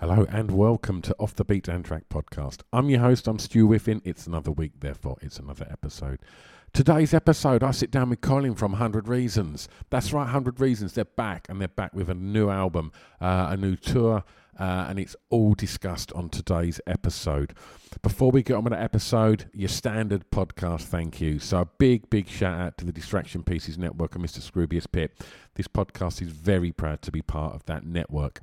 Hello and welcome to Off the Beaten Track podcast. I'm your host, I'm Stu Whiffen. It's another week, therefore, it's another episode. Today's episode, I sit down with Colin from 100 Reasons. That's right, 100 Reasons. They're back and they're back with a new album, uh, a new tour, uh, and it's all discussed on today's episode. Before we get on with the episode, your standard podcast thank you. So, a big, big shout out to the Distraction Pieces Network and Mr. Scroobius Pip. This podcast is very proud to be part of that network.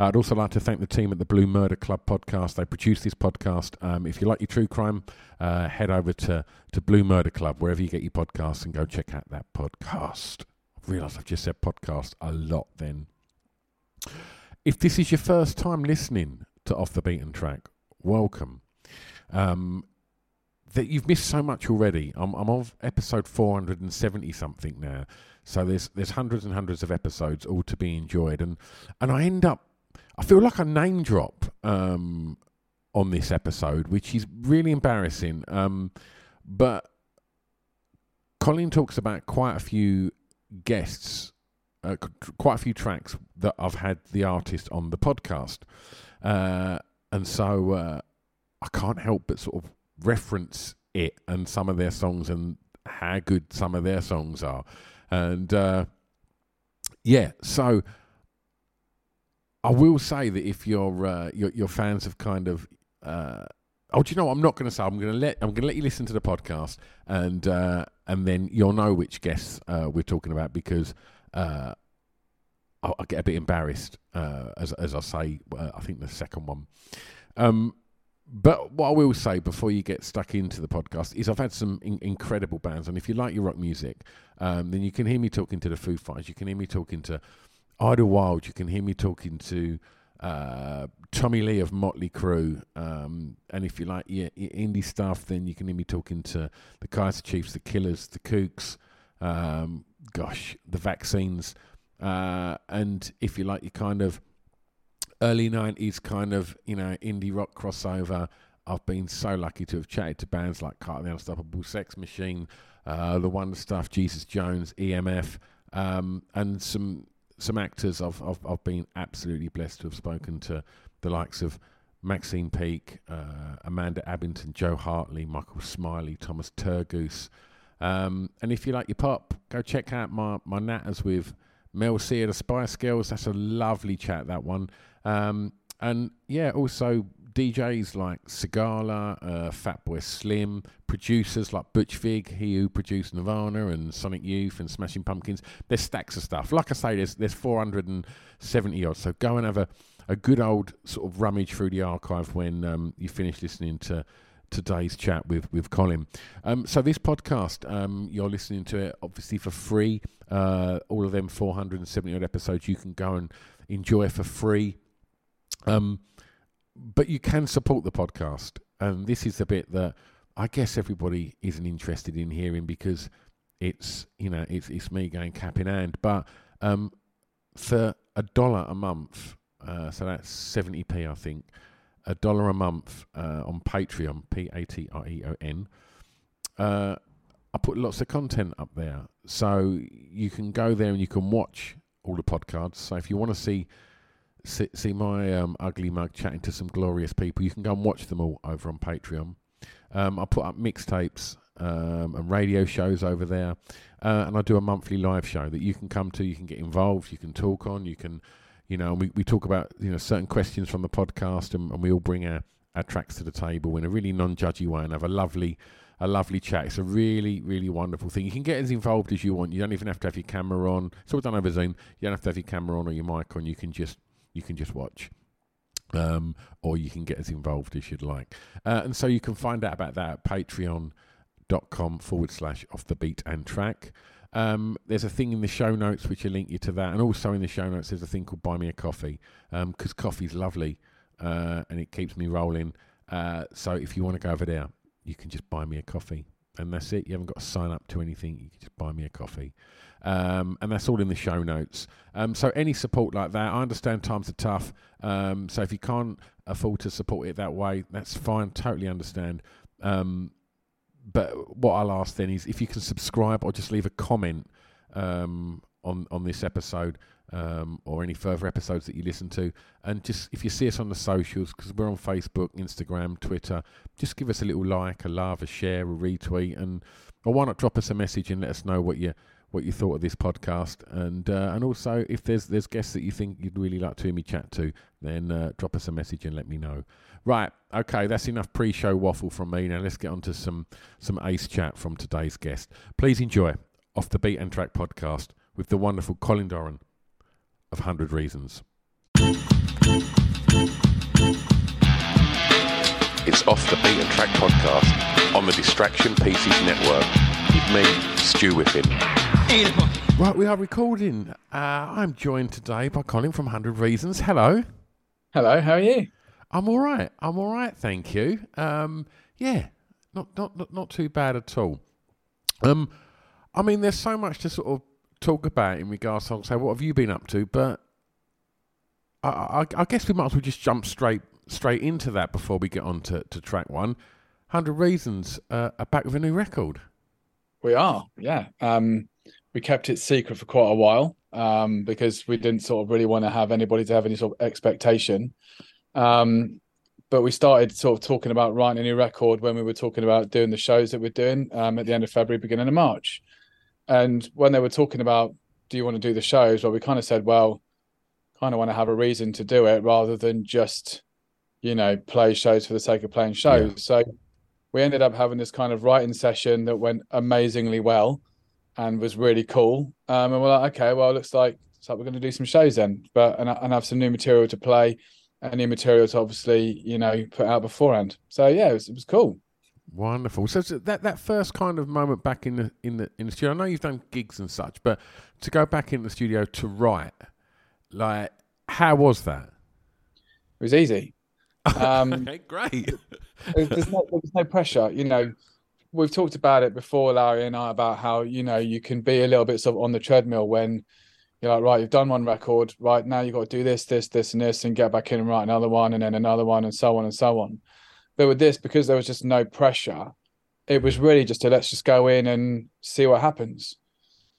Uh, I'd also like to thank the team at the Blue Murder Club podcast. They produce this podcast. Um, if you like your true crime, uh, head over to, to Blue Murder Club, wherever you get your podcasts, and go check out that podcast. I've realised I've just said podcast a lot then. If this is your first time listening to Off the Beaten Track, welcome. Um, that you've missed so much already. I'm, I'm on episode 470 something now, so there's there's hundreds and hundreds of episodes all to be enjoyed, and and I end up, I feel like a name drop um, on this episode, which is really embarrassing. Um, but Colin talks about quite a few guests uh, quite a few tracks that I've had the artist on the podcast, uh, and so uh, I can't help but sort of reference it and some of their songs and how good some of their songs are, and uh, yeah, so I will say that if uh, you're, you're, fans of kind of uh, oh, do you know what? I'm not going to say. I'm going to let I'm going to let you listen to the podcast, and and then you'll know which guests we're talking about because uh, I, I, get a bit embarrassed uh, as as I say. Uh, I think the second one. Um, but what I will say before you get stuck into the podcast is I've had some in- incredible bands, and if you like your rock music, um, then you can hear me talking to the Foo Fighters, you can hear me talking to Idlewild, you can hear me talking to uh, Tommy Lee of Motley Crue, um, and if you like your, indie stuff, then you can hear me talking to the Kaiser Chiefs, the Killers, the Kooks, um, gosh, the vaccines. Uh, and if you like your kind of early 90s kind of, you know, indie rock crossover, I've been so lucky to have chatted to bands like Carter the Unstoppable Sex Machine, uh, The Wonder Stuff, Jesus Jones, EMF, um, and some some actors I've, I've, I've been absolutely blessed to have spoken to the likes of Maxine Peake, uh, Amanda Abbington, Jo Hartley, Michael Smiley, Thomas Turgoose, um, and if you like your pop, go check out my, my natters with Mel C of the Spice Girls. That's a lovely chat, that one. Um, and yeah, also DJs like Sigala, uh, Fatboy Slim, producers like Butch Vig, he who produced Nirvana and Sonic Youth and Smashing Pumpkins. There's stacks of stuff. Like I say, there's there's 470 odd. So go and have a, a good old sort of rummage through the archive when um, you finish listening to today's chat with with Colin. Um, so this podcast, um, you're listening to it obviously for free. Uh, all of them 470 odd episodes you can go and enjoy for free. Um, but you can support the podcast, and this is the bit that I guess everybody isn't interested in hearing because it's you know it's it's me going cap in hand. But um, for a dollar a month, uh, so that's 70p, I think a dollar a month uh, on Patreon, P A T R E O N. Uh, I put lots of content up there, so you can go there and you can watch all the podcasts. So if you want to see see, see my um, ugly mug chatting to some glorious people, you can go and watch them all over on Patreon. Um, I put up mixtapes um, and radio shows over there. Uh, and I do a monthly live show that you can come to, you can get involved, you can talk on, you can, you know, we, we talk about, you know, certain questions from the podcast and, and we all bring our, our tracks to the table in a really non-judgy way and have a lovely, a lovely chat. It's a really, really wonderful thing. You can get as involved as you want. You don't even have to have your camera on. It's all done over Zoom. You don't have to have your camera on or your mic on. You can just, you can just watch. Um, or you can get as involved as you'd like. Uh, and so you can find out about that at patreon.com forward slash off the beaten track. Um, there's a thing in the show notes which will link you to that. And also in the show notes, there's a thing called Buy Me a Coffee because um, coffee's lovely uh, and it keeps me rolling. Uh, so if you want to go over there, you can just buy me a coffee. And that's it. You haven't got to sign up to anything. You can just buy me a coffee. Um, and that's all in the show notes. Um, so any support like that, I understand times are tough. Um, so if you can't afford to support it that way, that's fine. Totally understand. Um, but what I'll ask then is if you can subscribe or just leave a comment um, on on this episode um, or any further episodes that you listen to. And just if you see us on the socials, because we're on Facebook, Instagram, Twitter, just give us a little like, a love, a share, a retweet, and or why not drop us a message and let us know what you what you thought of this podcast, and uh, and also if there's there's guests that you think you'd really like to hear me chat to, then uh, drop us a message and let me know. Right, okay, that's enough pre-show waffle from me. Now let's get on to some some ace chat from today's guest. Please enjoy off the Beaten Track podcast with the wonderful Colin Doran of Hundred Reasons. It's off the Beaten Track podcast on the Distraction Pieces Network with me, Stu Whiffen. Right, we are recording. Uh, I'm joined today by Colin from Hundred Reasons. Hello. Hello. How are you? I'm all right. I'm all right. Thank you. Um, yeah, not, not not not too bad at all. Um, I mean, there's so much to sort of talk about in regards to say what have you been up to, but I, I, I guess we might as well just jump straight straight into that before we get on to, to track one. Hundred Reasons uh, are back with a new record. We are, yeah. Um, we kept it secret for quite a while um, because we didn't sort of really want to have anybody to have any sort of expectation. Um, but we started sort of talking about writing a new record when we were talking about doing the shows that we're doing um, at the end of February, beginning of March. And when they were talking about, do you want to do the shows? Well, we kind of said, well, kind of want to have a reason to do it rather than just, you know, play shows for the sake of playing shows. Yeah. So we ended up having this kind of writing session that went amazingly well and was really cool. Um, and we're like, okay, well, it looks like so we're going to do some shows then, but and, and have some new material to play, and new material to obviously you know put out beforehand. So yeah, it was, it was cool. Wonderful. So, so, that that first kind of moment back in the in the in the studio. I know you've done gigs and such, but to go back in the studio to write, like, how was that? It was easy. Um, okay, great. there's, no, there's no pressure. You know, we've talked about it before, Larry and I, about how you know you can be a little bit sort of on the treadmill when you're like, right, you've done one record, right now you've got to do this, this, this, and this, and get back in and write another one, and then another one, and so on and so on. But with this, because there was just no pressure, it was really just to let's just go in and see what happens.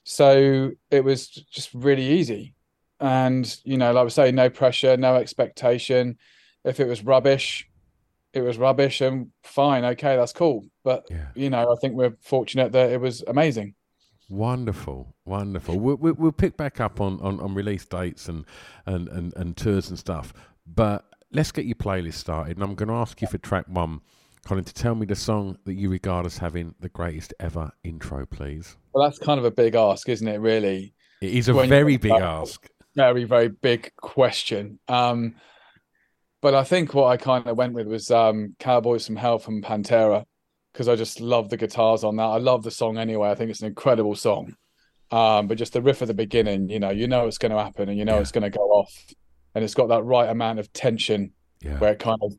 So it was just really easy. And, you know, like I say, no pressure, no expectation. If it was rubbish, it was rubbish and fine. Okay, that's cool. But, yeah. you know, I think we're fortunate that it was amazing. Wonderful, wonderful. We'll, we'll, pick back up on, on, on release dates and, and, and, and tours and stuff. But let's get your playlist started. And I'm going to ask you for track one, Colin, to tell me the song that you regard as having the greatest ever intro, please. Well, that's kind of a big ask, isn't it? Really, it is a when very big ask. Very, very big question. Um, but I think what I kind of went with was um, "Cowboys from Hell" from Pantera because I just love the guitars on that. I love the song anyway. I think it's an incredible song. Um, but just the riff at the beginning, you know, you know it's going to happen and you know yeah. it's going to go off and it's got that right amount of tension yeah. where it kind of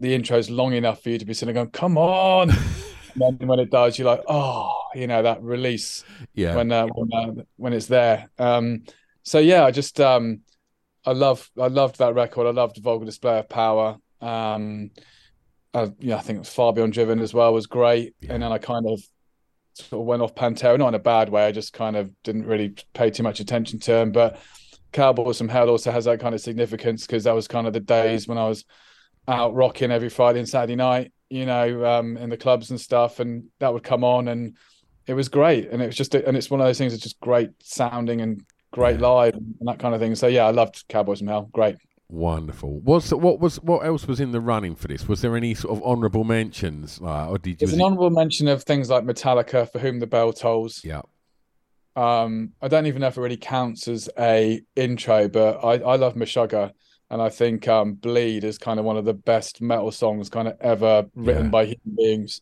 the intro is long enough for you to be sitting going, "Come on!" and then when it does, you're like, "Oh," you know that release. Yeah. When uh, when uh, when it's there. Um, so yeah, I just um, I love I loved that record. I loved Vulgar Display of Power. Um, I, yeah, I think Far Beyond Driven as well was great. Yeah. And then I kind of sort of went off Pantera, not in a bad way. I just kind of didn't really pay too much attention to him, but Cowboys from Hell also has that kind of significance because that was kind of the days when I was out rocking every Friday and Saturday night. you know, um, in the clubs and stuff, and that would come on, and it was great. And it was just, and it's one of those things that's just great sounding and great Yeah. live and that kind of thing. So yeah, I loved Cowboys from Hell. Great. Wonderful. Was what was what else was in the running for this? Was there any sort of honourable mentions, like, or did you? There's an honourable mention of things like Metallica, For Whom the Bell Tolls. yeah, Um, I don't even know if it really counts as a intro, but I, I love Meshuggah, and I think um, Bleed is kind of one of the best metal songs kind of ever written Yeah. by human beings.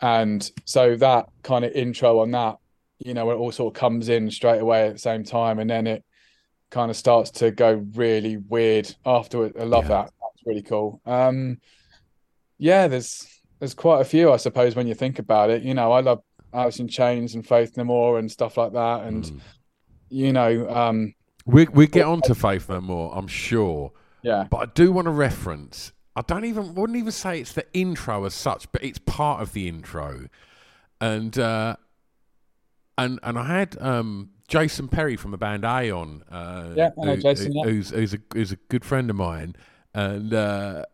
And so that kind of intro on that, you know, it all sort of comes in straight away at the same time, and then it kind of starts to go really weird afterward. I love Yeah. that. That's really cool. Um, yeah, there's there's quite a few, I suppose, when you think about it. You know, I love Alice in Chains and Faith No More and stuff like that, and Mm. you know, um, we we get on to Faith No More, I'm sure. yeah, But I do want to reference. I don't even wouldn't even say it's the intro as such, but it's part of the intro, and uh, and and I had um, Jason Perry from the band Aeon, uh, Yeah, I know who- Jason, yeah. who's who's a who's a good friend of mine, and uh,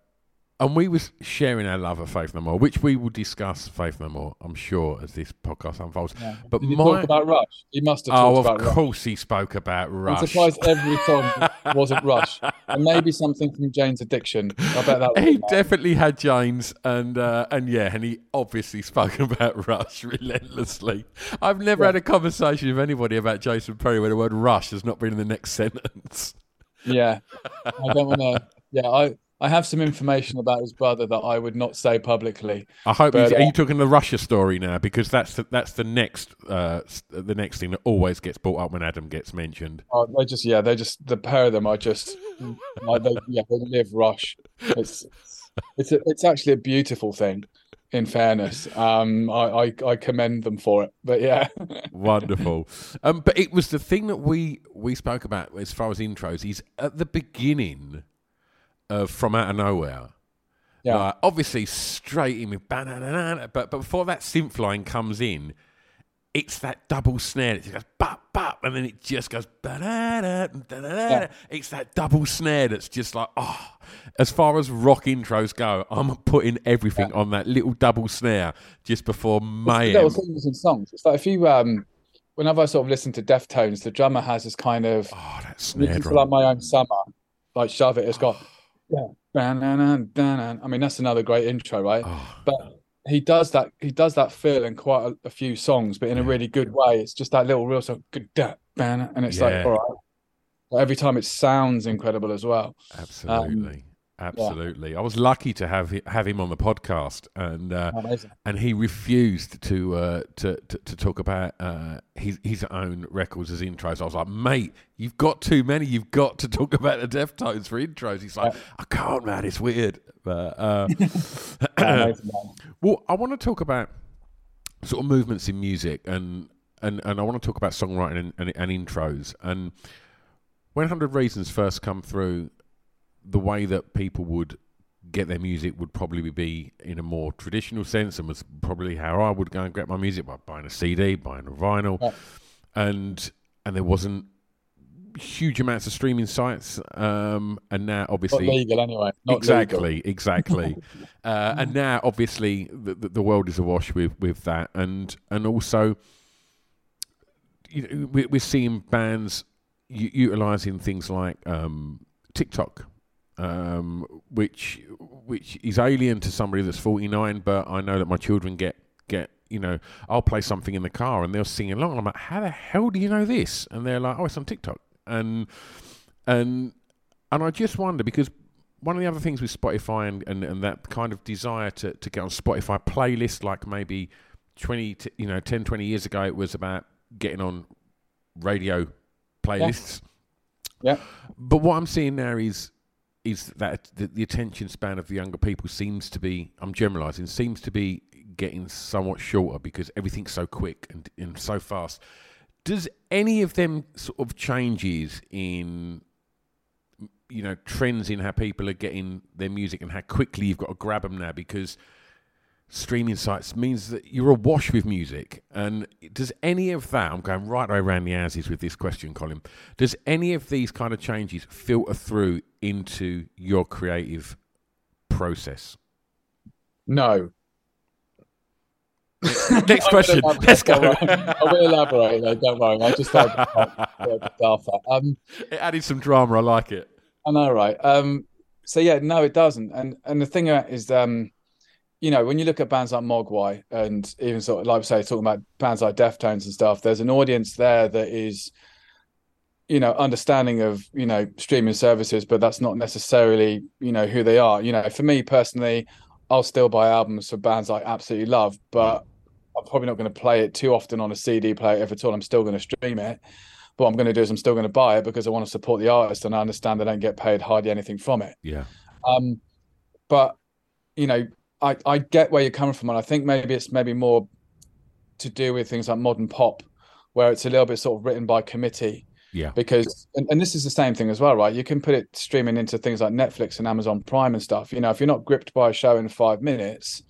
and we was sharing our love of Faith No More, which we will discuss Faith No More, I'm sure, as this podcast unfolds. yeah. But Did he my talk about Rush? He must have oh, talked of about Rush. course he spoke about Rush. I'm surprised every song wasn't Rush, and maybe something from Jane's Addiction. I bet that. he definitely had Jane's, and uh, and yeah, and he obviously spoke about Rush relentlessly. I've never Yeah. had a conversation with anybody about Jason Perry where the word Rush has not been in the next sentence. Yeah, I don't want to. Yeah, I I have some information about his brother that I would not say publicly. I hope. But, he's, are you talking the Russia story now? Because that's the, that's the next uh, the next thing that always gets brought up when Adam gets mentioned. Oh, they just yeah, they just the pair of them are just like they, yeah, they live Rush. It's it's a, it's actually a beautiful thing. In fairness, um, I, I I commend them for it. But yeah, Wonderful. Um, but it was the thing that we we spoke about as far as intros. Is at the beginning of From Out of Nowhere. yeah, Like, obviously straight in with banana, but but before that synth line comes in, it's that double snare. It just goes bop bop, and then it just goes da-da-da. Yeah. It's that double snare that's just like oh. As far as rock intros go, I'm putting everything on that little double snare just before Mayhem. little things songs. It's like if you um, whenever I sort of listen to Deftones, the drummer has this kind of Oh, that snare drum. like my own summer, like shove it. It's got yeah. I mean that's another great intro, right? Oh, but he does that he does that feel in quite a, a few songs but in a really good way it's just that little real song good da, ban, and it's Yeah. like all right But every time it sounds incredible as well absolutely. Um, Absolutely, I was lucky to have hi- have him on the podcast, and uh, and he refused to uh, to, to to talk about uh, his his own records as intros. I was like, mate, you've got too many. You've got to talk about the Deftones for intros. He's like, I can't, man. It's weird. But uh, well, I want to talk about sort of movements in music, and and and I want to talk about songwriting and, and, and intros. And when Hundred Reasons first come through, the way that people would get their music would probably be in a more traditional sense, and was probably how I would go and get my music by buying a CD, buying a vinyl, Yeah. and and there wasn't huge amounts of streaming sites, um, and now not obviously legal anyway not exactly, exactly. uh, and now, obviously, the, the, the world is awash with, with that, and and also, you know, we, we're seeing bands utilizing things like um, TikTok, um, which which is alien to somebody that's forty nine. But I know that my children get get. You know, I'll play something in the car and they'll sing along. And I'm like, how the hell do you know this? And they're like, oh, it's on TikTok. And and and I just wonder because one of the other things with Spotify and, and, and that kind of desire to, to get on Spotify playlists, like maybe 20, t- you know, 10, 20 years ago, it was about getting on radio playlists. Yeah. But what I'm seeing now is is that the, the attention span of the younger people seems to be, I'm generalising, seems to be getting somewhat shorter because everything's so quick and, and so fast. Does any of them sort of changes in you know trends in how people are getting their music and how quickly you've got to grab them now because streaming sites means that you're awash with music and does any of that i'm going right around the houses with this question colin does any of these kind of changes filter through into your creative process No. Next question. Let's go. I will elaborate though. Don't worry. I just had um, it added some drama. I like it. I know, right? Um, so yeah, no, it doesn't. And and the thing is, um, you know, when you look at bands like Mogwai and even sort of like I say, talking about bands like Deftones and stuff, there's an audience there that is, you know, understanding of you know streaming services, but that's not necessarily you know who they are. You know, for me personally, I'll still buy albums for bands I absolutely love, but I'm probably not going to play it too often on a CD player if at all. I'm still going to stream it. But what I'm going to do is I'm still going to buy it because I want to support the artist and I understand they don't get paid hardly anything from it. Yeah. Um, but you know, I I get where you're coming from, and I think maybe it's maybe more to do with things like modern pop, where it's a little bit sort of written by committee. Yeah. Because and, and this is the same thing as well, right? You can put it streaming into things like Netflix and Amazon Prime and stuff. You know, if you're not gripped by a show in five minutes,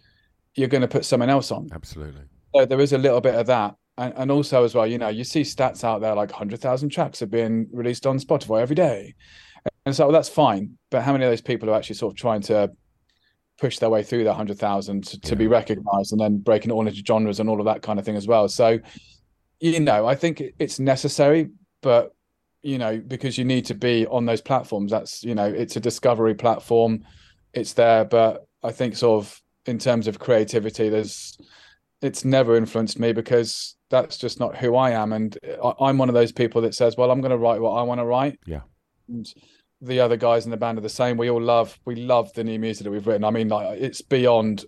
you're going to put someone else on. Absolutely. So there is a little bit of that. And, and also as well, you know, you see stats out there like 100,000 tracks are being released on Spotify every day. And so that's fine. But how many of those people are actually sort of trying to push their way through the 100,000 to, to be recognized and then breaking it all into genres and all of that kind of thing as well. So, you know, I think it's necessary, but, you know, because you need to be on those platforms, that's, you know, it's a discovery platform, it's there. But I think sort of in terms of creativity, there's, it's never influenced me because that's just not who I am. And I, I'm one of those people that says, well, I'm going to write what I want to write. Yeah. And the other guys in the band are the same. We all love, we love the new music that we've written. I mean, like it's beyond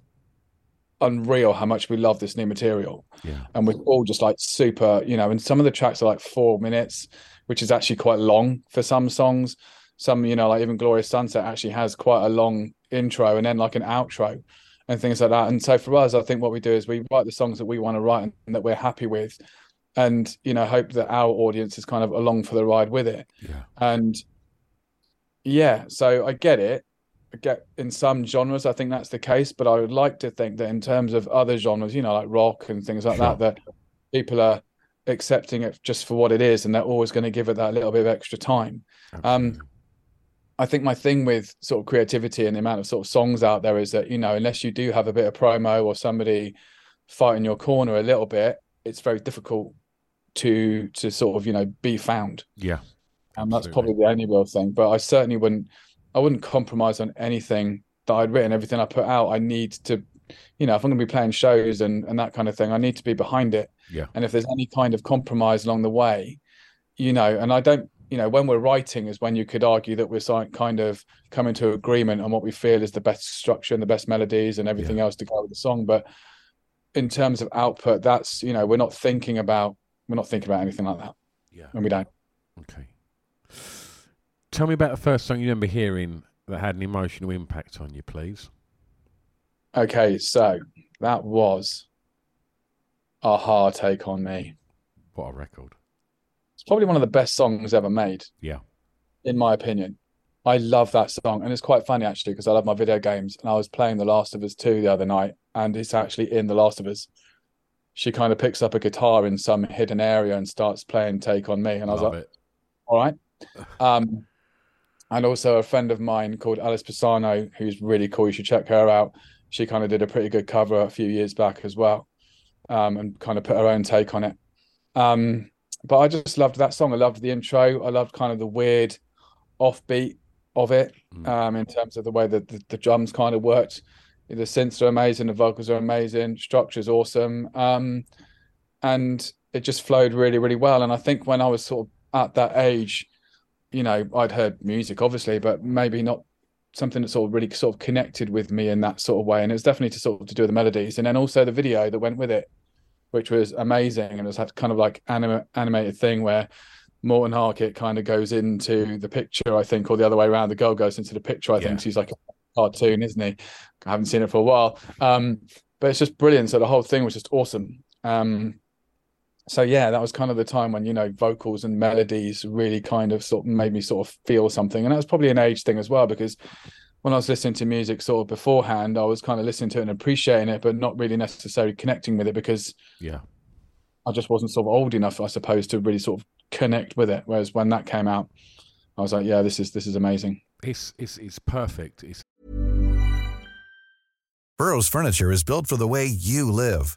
unreal how much we love this new material. Yeah. And we're all just like super, you know, and some of the tracks are like four minutes, which is actually quite long for some songs. Some, you know, like even Glorious Sunset actually has quite a long intro and then like an outro and things like that. And so for us, I think what we do is we write the songs that we want to write and that we're happy with, and you know, hope that our audience is kind of along for the ride with it. Yeah. And yeah, so I get it. I get in some genres, I think that's the case, but I would like to think that in terms of other genres, you know, like rock and things like Sure. that, that people are accepting it just for what it is, and they're always going to give it that little bit of extra time. Um, I think my thing with sort of creativity and the amount of sort of songs out there is that you know unless you do have a bit of promo or somebody fighting your corner a little bit, it's very difficult to to sort of you know be found. yeah. And that's Absolutely. probably the only real thing. But I certainly wouldn't I wouldn't compromise on anything that I'd written. Everything I put out, I need to, you know, if I'm going to be playing shows and and that kind of thing, I need to be behind it. Yeah. And if there's any kind of compromise along the way, you know, and I don't, you know, when we're writing is when you could argue that we're kind of coming to agreement on what we feel is the best structure and the best melodies and everything else to go with the song. But in terms of output, that's you know, we're not thinking about we're not thinking about anything like that, Yeah. and we don't. Okay. Tell me about the first song you remember hearing that had an emotional impact on you, please. Okay, so that was a-ha take on me. What a record. It's probably one of the best songs ever made. Yeah. In my opinion. I love that song. And it's quite funny actually, because I love my video games. And I was playing The Last of Us 2 the other night, and it's actually in The Last of Us. She kind of picks up a guitar in some hidden area and starts playing Take on Me. And I was Love like, it. all right. Um, and also a friend of mine called Alice Pisano, who's really cool. You should check her out. She kind of did a pretty good cover a few years back as well, um, and kind of put her own take on it. Um, but I just loved that song. I loved the intro. I loved kind of the weird offbeat of it, Mm. um, in terms of the way that the, the drums kind of worked. The synths are amazing, the vocals are amazing, structure's awesome, um, and it just flowed really, really well. And I think when I was sort of at that age, you know, I'd heard music obviously, but maybe not something that sort of really sort of connected with me in that sort of way. And it was definitely to sort of to do with the melodies, and then also the video that went with it, which was amazing. And it was that kind of like anima- animated thing where Morten Harket kind of goes into the picture, I think, or the other way around. The girl goes into the picture, I Yeah. think. She's like a cartoon, isn't he? I haven't seen it for a while. Um, but it's just brilliant. So the whole thing was just awesome. Um, so yeah, that was kind of the time when you know vocals and melodies really kind of sort of made me sort of feel something, and that was probably an age thing as well because when I was listening to music sort of beforehand, I was kind of listening to it and appreciating it, but not really necessarily connecting with it because Yeah. I just wasn't sort of old enough, I suppose, to really sort of connect with it. Whereas when that came out, I was like, yeah, this is this is amazing. It's it's it's perfect. It's Burrow's furniture is built for the way you live.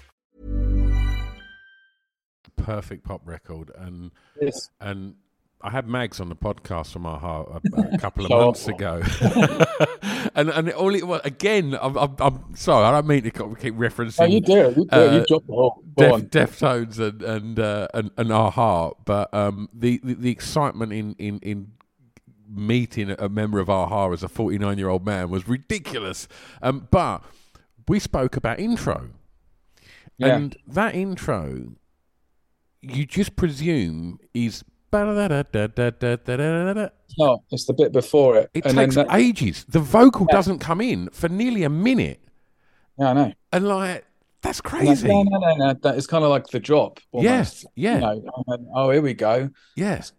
Perfect pop record, and Yes. and I had Mags on the podcast from a-ha a, a couple of months ago, and and all it was again. I'm, I'm, I'm sorry, I don't mean to keep referencing. Oh, you do. You do. Uh, you drop the ball. Go on. Def, Deftones and and, uh, and and a-ha, but um, the, the the excitement in in in meeting a member of a-ha as a 49 year old man was ridiculous. Um, but we spoke about intro, Yeah. and that intro, you just presume is. It No, it's the bit before it. and takes then that, ages. The vocal Yeah. doesn't come in for nearly a minute, yeah, I know. and like that's crazy. No, no, no, no. That is kind of like the drop. Yes, yeah. You know, and oh, here we go. Yes.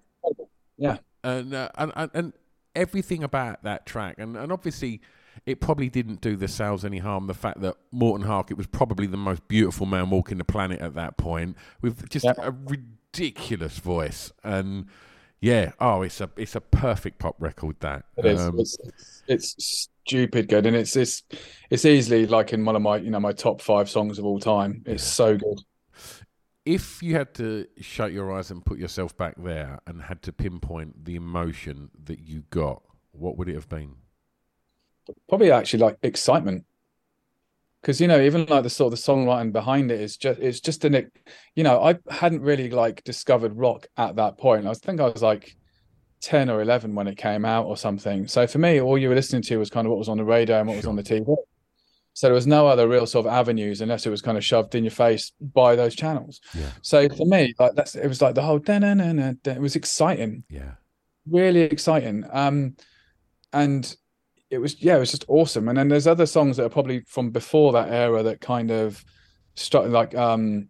Yeah. And, uh, and and and everything about that track, and, and obviously, it probably didn't do the sales any harm. The fact that Morten Harket was probably the most beautiful man walking the planet at that point, with just Yep. a ridiculous voice, and yeah, oh, it's a it's a perfect pop record. That It is. Um, it's, it's it's stupid good, and it's it's it's easily like in one of my you know my top five songs of all time. It's so good. if you had to shut your eyes and put yourself back there, and had to pinpoint the emotion that you got, what would it have been? Probably actually like excitement, because you know even like the sort of the songwriting behind it is just it's just an you know I hadn't really like discovered rock at that point. I think I was like. 10 or 11 when it came out or something. So for me, all you were listening to was kind of what was on the radio and what was on the TV. So there was no other real sort of avenues unless it was kind of shoved in your face by those channels. Yeah. So for me, like that's it was like the whole na na na. It was exciting, Yeah, really exciting. Um, and it was yeah, it was just awesome. And then there's other songs that are probably from before that era that kind of struck like um,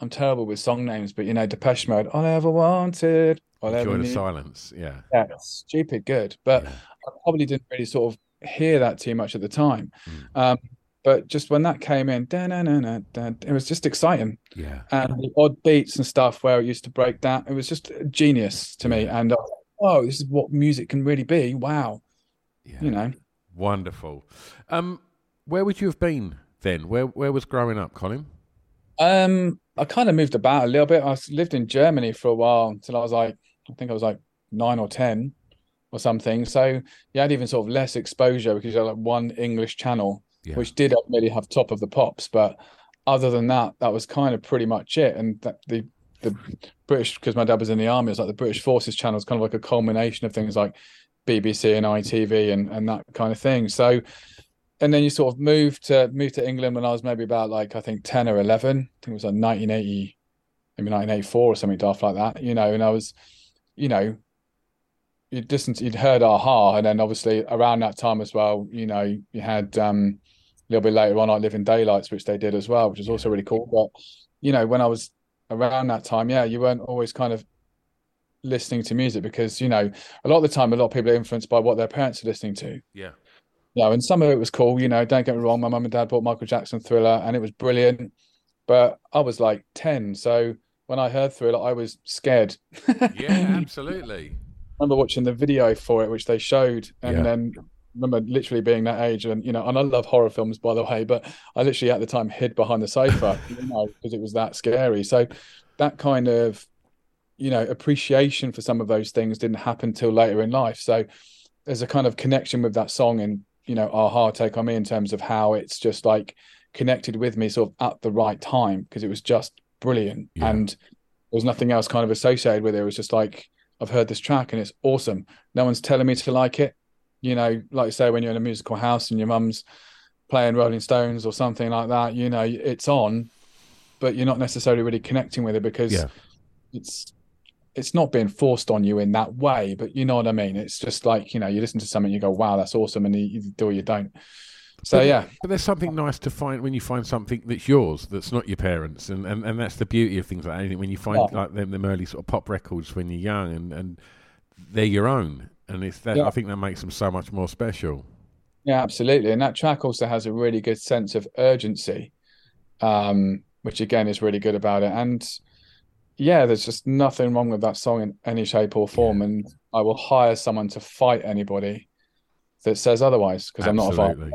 I'm terrible with song names, but you know, Depeche Mode. All I ever wanted, all I ever the needed. silence. Yeah, Yeah, stupid good, but Yeah. I probably didn't really sort of hear that too much at the time. Mm. Um, but just when that came in, da-na-na-na-da, it was just exciting. yeah. And the odd beats and stuff where it used to break down, it was just genius to me. And I oh, this is what music can really be. Wow, Yeah. you know. Wonderful. Um, where would you have been then? Where where was growing up, Colin? Um, I kind of moved about a little bit. I lived in Germany for a while until I was like, I think I was like nine or ten or something. So you had even sort of less exposure because you had like one English channel, Yeah. which did really have top of the pops. But other than that, that was kind of pretty much it. And that the the British, because my dad was in the army, it was like the British Forces channel is kind of like a culmination of things like BBC and ITV and and that kind of thing. So and then you sort of moved to moved to England when I was maybe about like I think 10 or 11. I think it was like 1980, maybe 1984 or something daft like that, you know, and I was, you know, you'd listened, you'd heard a-ha, and then obviously around that time as well, you know, you had um a little bit later on, I Living Daylights, which they did as well, which is also really cool. But you know, when I was around that time, yeah, you weren't always kind of listening to music because you know a lot of the time, a lot of people are influenced by what their parents are listening to. Yeah. you know, and some of it was cool. You know, don't get me wrong. My mum and dad bought Michael Jackson Thriller, and it was brilliant. but I was like ten, so when I heard Thriller, I was scared. yeah, absolutely. I remember watching the video for it, which they showed, and Yeah. then remember literally being that age, and you know, and I love horror films by the way, but I literally at the time hid behind the sofa, you know, because it was that scary. So that kind of, you know, appreciation for some of those things didn't happen till later in life. So there's a kind of connection with that song and you know, a-ha take on me in terms of how it's just like connected with me sort of at the right time because it was just brilliant Yeah. and there was nothing else kind of associated with it. It was just like I've heard this track and it's awesome. No one's telling me to like it. You know, like you say, when you're in a musical house and your mum's playing Rolling Stones or something like that, you know, it's on, but you're not necessarily really connecting with it because Yeah. it's it's not being forced on you in that way. But you know what I mean? It's just like, you know, you listen to something, you go, wow, that's awesome, and you, you do or you don't. So But- yeah, But there's something nice to find when you find something that's yours, that's not your parents, and, and, and that's the beauty of things like that. When you find Yeah. like them, them early sort of pop records when you're young, and, and they're your own, and it's that Yeah. I think that makes them so much more special. Yeah, absolutely. And that track also has a really good sense of urgency, um, which again is really good about it. And yeah, there's just nothing wrong with that song in any shape or form. And I will hire someone to fight anybody that says otherwise because I'm not a fighter.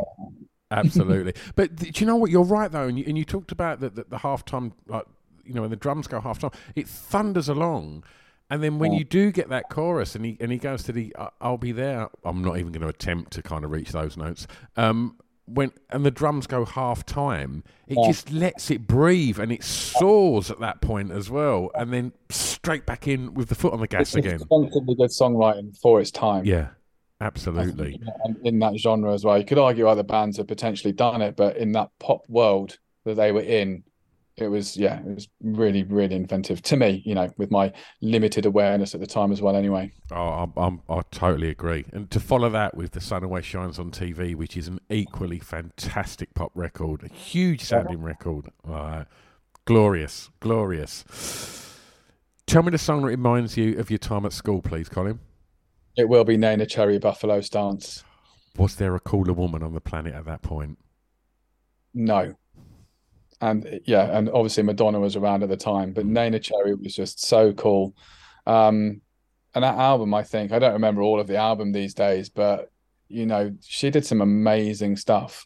Absolutely. But do you know what? You're right though, and you, and you talked about the, the, the halftime, like you know, when the drums go halftime, it thunders along, and then when Yeah. you do get that chorus, and he and he goes to the, "I- "I'll be there." I'm not even going to attempt to kind of reach those notes. Um, when and the drums go half time, it Yeah. just lets it breathe, and it soars at that point as well, and then straight back in with the foot on the gas It's again. extensively good songwriting for its time. Yeah, absolutely. And in that genre as well. You could argue other bands have potentially done it, but in that pop world that they were in, it was yeah, it was really, really inventive to me, you know, with my limited awareness at the time as well anyway. Oh, I'm, I'm, I totally agree. And to follow that with The Sun Always Shines on TV, which is an equally fantastic pop record, a huge sounding record. Uh, glorious, glorious. Tell me the song that reminds you of your time at school, please, Colin. It will be Neneh Cherry Buffalo Stance Was there a cooler woman on the planet at that point? No. And yeah, and obviously Madonna was around at the time, but Neneh Cherry was just so cool. Um, and that album, I think, I don't remember all of the album these days, but you know, she did some amazing stuff.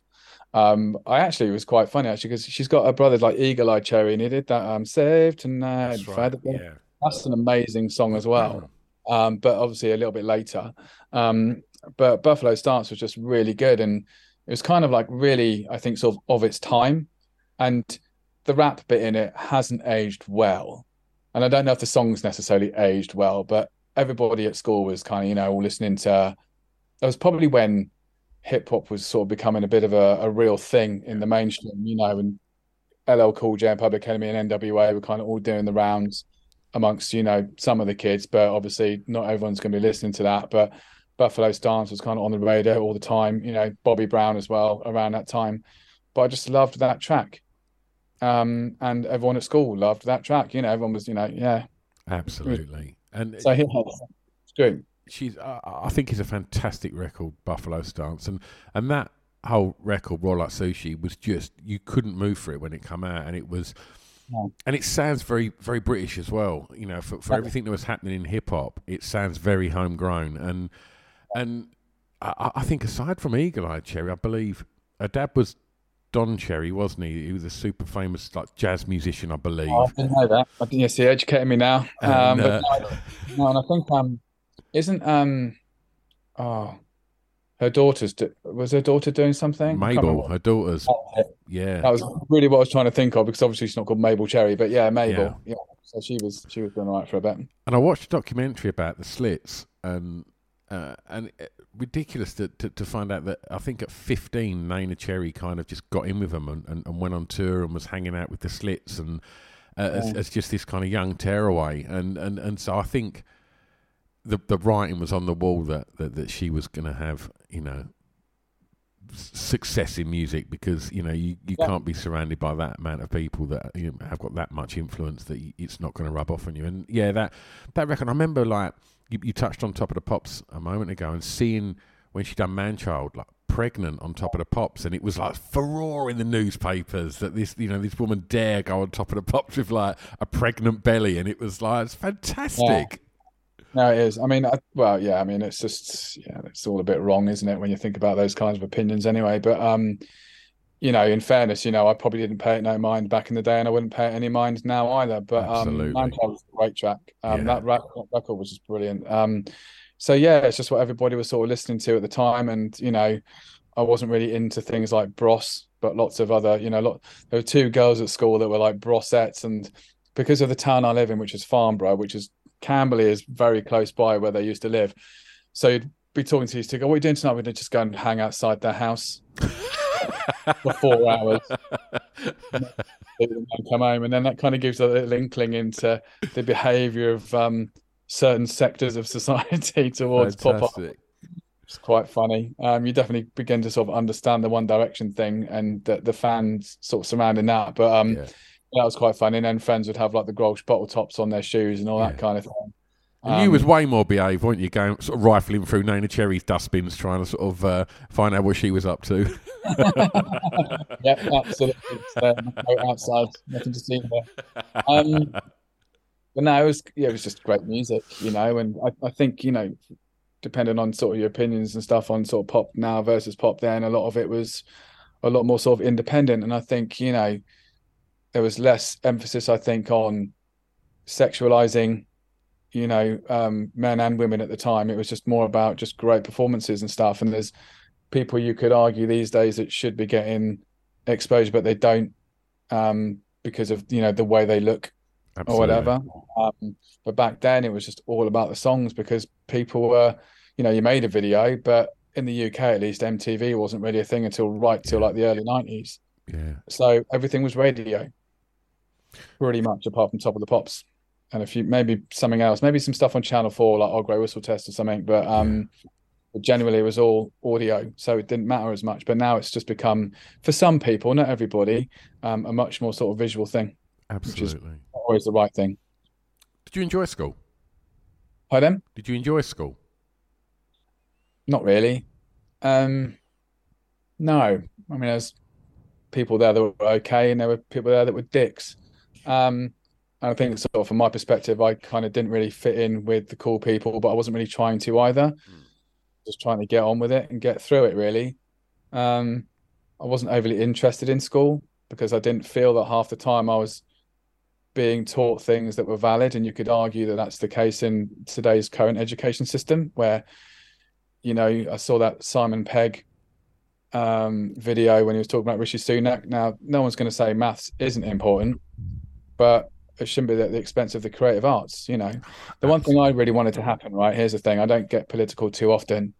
Um, I actually it was quite funny actually because she's got a brother like Eagle Eye Cherry, and he did that um Save Tonight. That's right. Yeah. That's an amazing song as well. Um, but obviously a little bit later. Um, but Buffalo Stance was just really good, and it was kind of like really, I think, sort of of its time. And the rap bit in it hasn't aged well. And I don't know if the songs necessarily aged well, but everybody at school was kind of, you know, listening to. It was probably when hip hop was sort of becoming a bit of a, a real thing in the mainstream, you know, and LL Cool J and Public Enemy and NWA were kind of all doing the rounds amongst, you know, some of the kids, but obviously not everyone's going to be listening to that. But Buffalo Stance was kind of on the radio all the time, you know, Bobby Brown as well around that time. But I just loved that track. Um, and everyone at school loved that track. You know, everyone was, you know, yeah. Absolutely. And So yeah, it's good. she's I I think it's a fantastic record, Buffalo Stance, and and that whole record, Raw Like Sushi, was just you couldn't move for it when it come out, and it was. No. And it sounds very, very British as well. You know, for, for Yeah. everything that was happening in hip hop, it sounds very homegrown. And and I, I think aside from Eagle Eye Cherry, I believe her dad was Don Cherry, wasn't he? He was a super famous like jazz musician, I believe. Oh, I didn't know that. I didn't, yes, you're educating me now. And, Um, uh, no, no, and I think um, isn't um, oh, her daughter's do- was her daughter doing something? Mabel, her daughter's, Yeah, That was really what I was trying to think of because obviously she's not called Mabel Cherry, but yeah, Mabel. Yeah. So she was she was doing all right for a bit. And I watched a documentary about the Slits, and uh, and uh, ridiculous to, to to find out that I think at fifteen, Neneh Cherry kind of just got in with them and, and, and went on tour and was hanging out with the Slits and uh, as, Yeah. as just this kind of young tearaway, and and and so I think the the writing was on the wall that that, that she was going to have, you know. Success in music because you know you, you Yeah. can't be surrounded by that amount of people that you know, have got that much influence that it's not going to rub off on you. And yeah, that that record. I remember like you, you touched on top of the pops a moment ago and seeing when she done Manchild, like pregnant on top of the pops, and it was like furore in the newspapers that this, you know, this woman dare go on top of the pops with like a pregnant belly, and it was like it's fantastic. No, it is. I mean, I, well, yeah. I mean, it's just yeah, it's all a bit wrong, isn't it, when you think about those kinds of opinions, anyway. But um, you know, in fairness, you know, I probably didn't pay it no mind back in the day, and I wouldn't pay it any mind now either. But Absolutely. um, was a great track. Um, Yeah. that rap, record was just brilliant. Um, so yeah, it's just what everybody was sort of listening to at the time, and you know, I wasn't really into things like Bros, but lots of other, you know, lot. There were two girls at school that were like Brosettes, and because of the town I live in, which is Farnborough, which is Camberley, is very close by where they used to live. So you'd be talking to these two, go, "What are you doing tonight?" We'd just go and hang outside their house for four hours. and then come home, and then that kind of gives a little inkling into the behaviour of um, certain sectors of society towards pop. It's quite funny. Um, you definitely begin to sort of understand the One Direction thing and the, the fans sort of surrounding that. But um, Yeah. that was quite funny. And then friends would have like the Grolsch bottle tops on their shoes and all that kind of thing. And you Um, was way more behaved, weren't you? Going sort of rifling through Neneh Cherry's dustbins, trying to sort of uh, find out what she was up to. yeah, absolutely. So, no outside, nothing to see there. Um, but no, it was yeah, it was just great music, you know. And I, I think you know, depending on sort of your opinions and stuff on sort of pop now versus pop then, a lot of it was a lot more sort of independent. And I think you know, there was less emphasis, I think, on sexualizing, you know, um, men and women at the time. It was just more about just great performances and stuff. And there's people you could argue these days that should be getting exposure, but they don't um, because of you know the way they look or whatever. Um, but back then it was just all about the songs because people were, you know, you made a video, but in the UK at least, MTV wasn't really a thing until right till like the early nineties. Yeah. So everything was radio, pretty much, apart from Top of the Pops and a few, maybe something else, maybe some stuff on Channel Four, like Grey Whistle Test or something. But um, but generally it was all audio, so it didn't matter as much. But now it's just become, for some people, not everybody, um, a much more sort of visual thing, Absolutely. always the right thing. Did you enjoy school? Hi, then. Did you enjoy school? Not really. Um, no, I mean, there's people there that were okay, and there were people there that were dicks. Um, and I think, sort of, from my perspective, I kind of didn't really fit in with the cool people, but I wasn't really trying to either. Just trying to get on with it and get through it, really. Um, I wasn't overly interested in school because I didn't feel that half the time I was being taught things that were valid, and you could argue that that's the case in today's current education system, where you know, I saw that Simon Pegg um, video when he was talking about Rishi Sunak. Now, no one's going to say maths isn't important, but it shouldn't be at the expense of the creative arts. You know, the one thing I really wanted to happen, right? Here's the thing: I don't get political too often,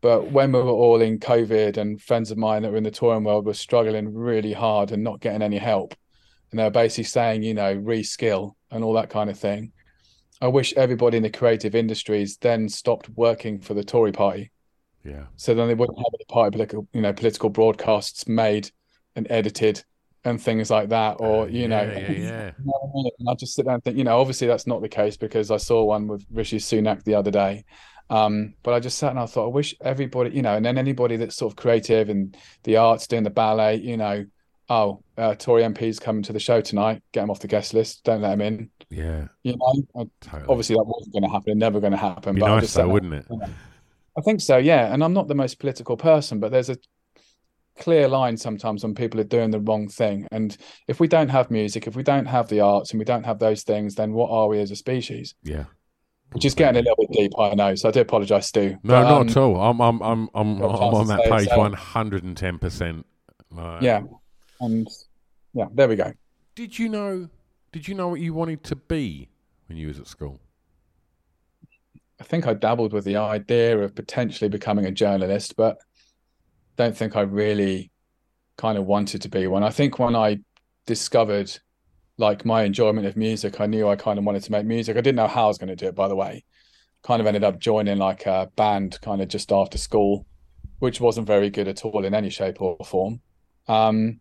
but when we were all in COVID and friends of mine that were in the touring world were struggling really hard and not getting any help, and they were basically saying, you know, reskill and all that kind of thing. I wish everybody in the creative industries then stopped working for the Tory party. Yeah. So then they wouldn't have any party political, you know, political broadcasts made and edited and things like that. Or, you know, Yeah, yeah, yeah. You know what I? And I just sit down and think, you know, obviously that's not the case because I saw one with Rishi Sunak the other day. Um, but I just sat and I thought, I wish everybody, you know, and then anybody that's sort of creative and the arts, doing the ballet, you know, oh, uh, Tory MP's coming to the show tonight, get them off the guest list, don't let them in. Yeah. You know, I, Totally. obviously that wasn't going to happen, never going to happen. Be but I nice though, wouldn't it? I think so, yeah. And I'm not the most political person, but there's a clear line sometimes when people are doing the wrong thing. And if we don't have music, if we don't have the arts and we don't have those things, then what are we as a species? Yeah. Which is getting a little bit deep, I know. So I do apologise, Stu. No, But, not um, at all. I'm I'm I'm I'm, I'm on that say page one hundred and ten percent. Yeah. And yeah, there we go. Did you know? Did you know what you wanted to be when you was at school? I think I dabbled with the idea of potentially becoming a journalist, but don't think I really kind of wanted to be one. I think when I discovered like my enjoyment of music, I knew I kind of wanted to make music. I didn't know how I was going to do it, by the way. Kind of ended up joining like a band kind of just after school, which wasn't very good at all in any shape or form. Um,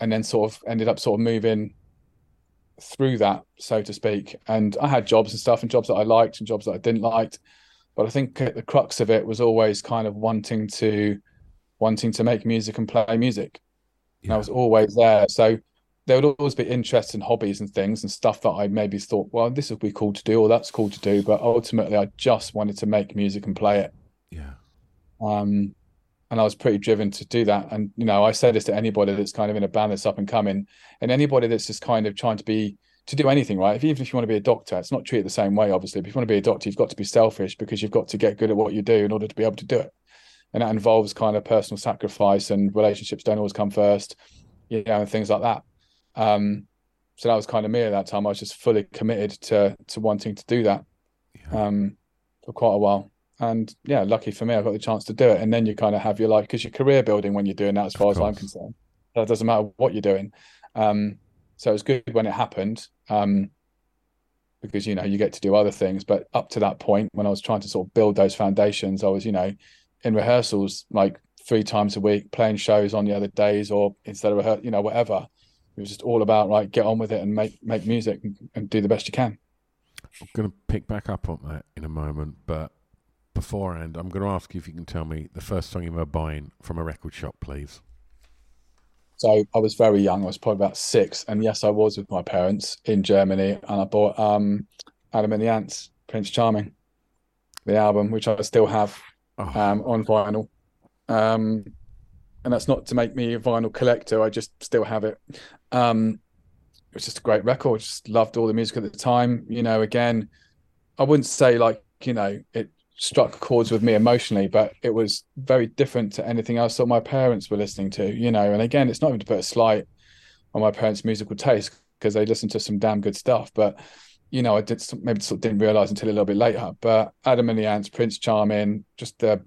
and then sort of ended up sort of moving through that, so to speak. And I had jobs and stuff, and jobs that I liked and jobs that I didn't like. But I think the crux of it was always kind of wanting to wanting to make music and play music. And I was always there. So there would always be interests and hobbies and things and stuff that I maybe thought, well, this would be cool to do or that's cool to do. But ultimately, I just wanted to make music and play it. Yeah. Um, and I was pretty driven to do that. And you know, I say this to anybody that's kind of in a band that's up and coming, and anybody that's just kind of trying to be to do anything, right? If, even if you want to be a doctor, it's not treated the same way, obviously. But if you want to be a doctor, you've got to be selfish because you've got to get good at what you do in order to be able to do it. And that involves kind of personal sacrifice and relationships don't always come first, you know, and things like that. Um, so that was kind of me at that time. I was just fully committed to to wanting to do that Yeah. um, for quite a while. And yeah, lucky for me, I got the chance to do it. And then you kind of have your life because you're career building when you're doing that, as far as I'm concerned. That doesn't matter what you're doing. Um, so it was good when it happened um, because you know you get to do other things. But up to that point, when I was trying to sort of build those foundations, I was you know in rehearsals like three times a week, playing shows on the other days, or instead of rehearsal, you know whatever. It was just all about like get on with it and make make music and, and do the best you can. I'm going to pick back up on that in a moment, but beforehand, I'm going to ask you if you can tell me the first song you were buying from a record shop, please. So I was very young. I was probably about six, and yes, I was with my parents in Germany, and I bought um, Adam and the Ants, Prince Charming, the album, which I still have Oh, um, on vinyl. Um, and that's not to make me a vinyl collector. I just still have it. Um, it was just a great record. Just loved all the music at the time. You know, again, I wouldn't say like you know it struck chords with me emotionally, but it was very different to anything else that my parents were listening to. You know, and again, it's not even to put a slight on my parents' musical taste because they listened to some damn good stuff, but you know, I did maybe sort of didn't realize until a little bit later. But Adam and the Ants, Prince Charming, just the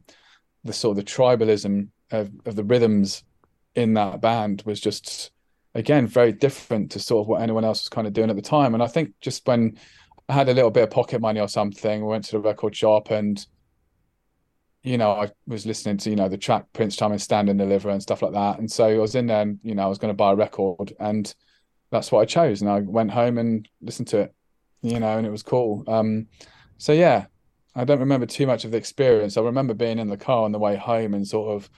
the sort of the tribalism of, of the rhythms in that band was just again very different to sort of what anyone else was kind of doing at the time. And I think just when I had a little bit of pocket money or something, we went to the record shop and you know, I was listening to, you know, the track Prince Charming Stand and Deliver and stuff like that. And so I was in there and, you know, I was going to buy a record and that's what I chose. And I went home and listened to it, you know, and it was cool. Um, so yeah, I don't remember too much of the experience. I remember being in the car on the way home and sort of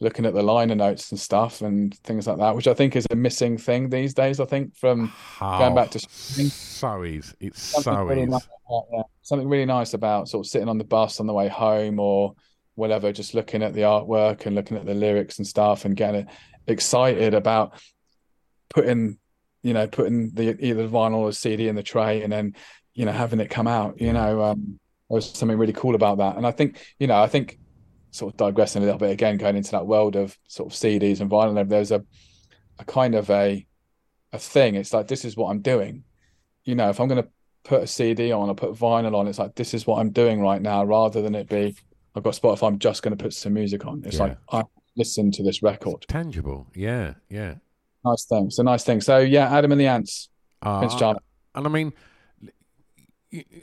looking at the liner notes and stuff and things like that, which I think is a missing thing these days. I think from going back to so is. It's something so really is. nice about, yeah, something really nice about sort of sitting on the bus on the way home or whatever, just looking at the artwork and looking at the lyrics and stuff and getting excited about putting, you know, putting the either vinyl or CD in the tray and then, you know, having it come out. You know, um, there was something really cool about that. And I think, you know, I think sort of digressing a little bit again, going into that world of sort of CDs and vinyl, there's a a kind of a a thing. It's like this is what I'm doing. You know, if I'm going to put a CD on or put vinyl on, it's like this is what I'm doing right now, rather than it be I've got Spotify. I'm just going to put some music on. It's Yeah. like I listen to this record. Tangible. Yeah, yeah. Nice thing. It's a nice thing. So yeah, Adam and the Ants, Uh, Prince Charming. And I mean,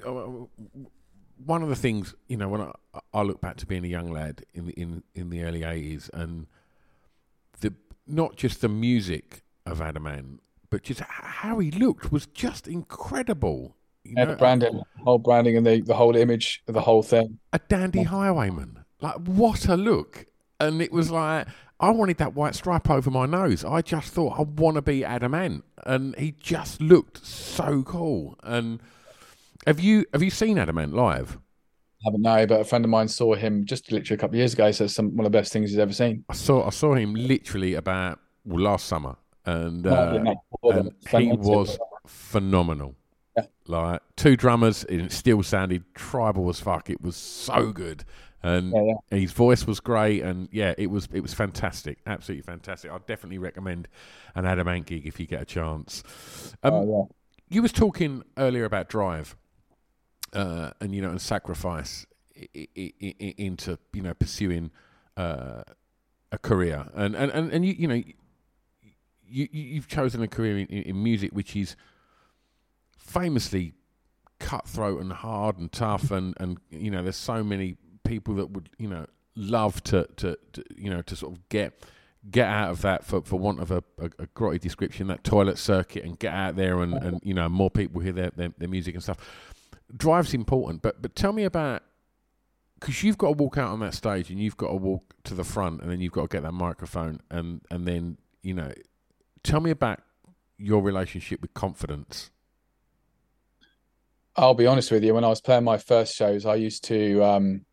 uh, one of the things you know when I, I look back to being a young lad in the in in the early eighties, and the not just the music of Adam Ant, but just how he looked was just incredible. You Yeah, know, the branding, whole branding, and the the whole image of the whole thing. a dandy highwayman. Like what a look! And it was like I wanted that white stripe over my nose. I just thought I want to be Adam Ant, and he just looked so cool. And have you have you seen Adam Ant live? I haven't know, but a friend of mine saw him just literally a couple of years ago. So some one of the best things he's ever seen. I saw I saw him literally about well, last summer, and uh, no, and he was phenomenal. Yeah. Like two drummers, and it still sounded tribal as fuck. It was so good, and Yeah, yeah. his voice was great, and yeah, it was it was fantastic, absolutely fantastic. I'd definitely recommend an Adam Ant gig if you get a chance. Um, Oh, yeah. You was talking earlier about drive, uh, and you know, and sacrifice i- i- i- i- into you know pursuing uh, a career, and and and, and you you know, you you- you've chosen a career in, in, in music which is famously cutthroat and hard and tough, and and you know, there's so many people that would you know love to to, to you know to sort of get get out of that for, for want of a, a, a grotty description that toilet circuit and get out there and, and you know more people hear their, their, their music and stuff drive's important but but tell me about because you've got to walk out on that stage and you've got to walk to the front and then you've got to get that microphone and and then you know, tell me about your relationship with confidence. I'll be honest with you. When I was playing my first shows, I used to um,